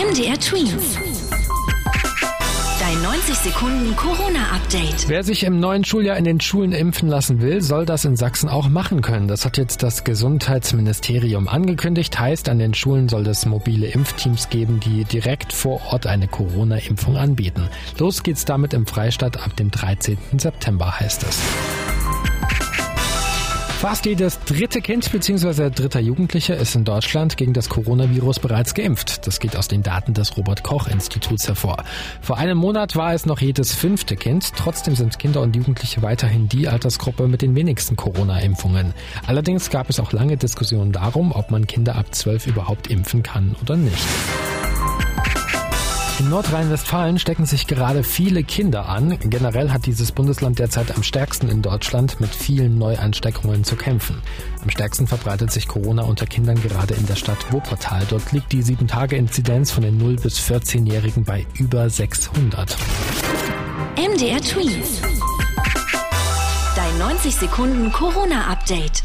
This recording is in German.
MDR Twins. Dein 90 Sekunden Corona-Update. Wer sich im neuen Schuljahr in den Schulen impfen lassen will, soll das in Sachsen auch machen können. Das hat jetzt das Gesundheitsministerium angekündigt. Heißt, an den Schulen soll es mobile Impfteams geben, die direkt vor Ort eine Corona-Impfung anbieten. Los geht's damit im Freistaat ab dem 13. September, heißt es. Fast jedes dritte Kind bzw. dritter Jugendliche ist in Deutschland gegen das Coronavirus bereits geimpft. Das geht aus den Daten des Robert Koch Instituts hervor. Vor einem Monat war es noch jedes fünfte Kind. Trotzdem sind Kinder und Jugendliche weiterhin die Altersgruppe mit den wenigsten Corona-Impfungen. Allerdings gab es auch lange Diskussionen darum, ob man Kinder ab zwölf überhaupt impfen kann oder nicht. In Nordrhein-Westfalen stecken sich gerade viele Kinder an. Generell hat dieses Bundesland derzeit am stärksten in Deutschland mit vielen Neuansteckungen zu kämpfen. Am stärksten verbreitet sich Corona unter Kindern gerade in der Stadt Wuppertal. Dort liegt die 7-Tage-Inzidenz von den 0- bis 14-Jährigen bei über 600. MDR Twins. Dein 90 Sekunden Corona-Update.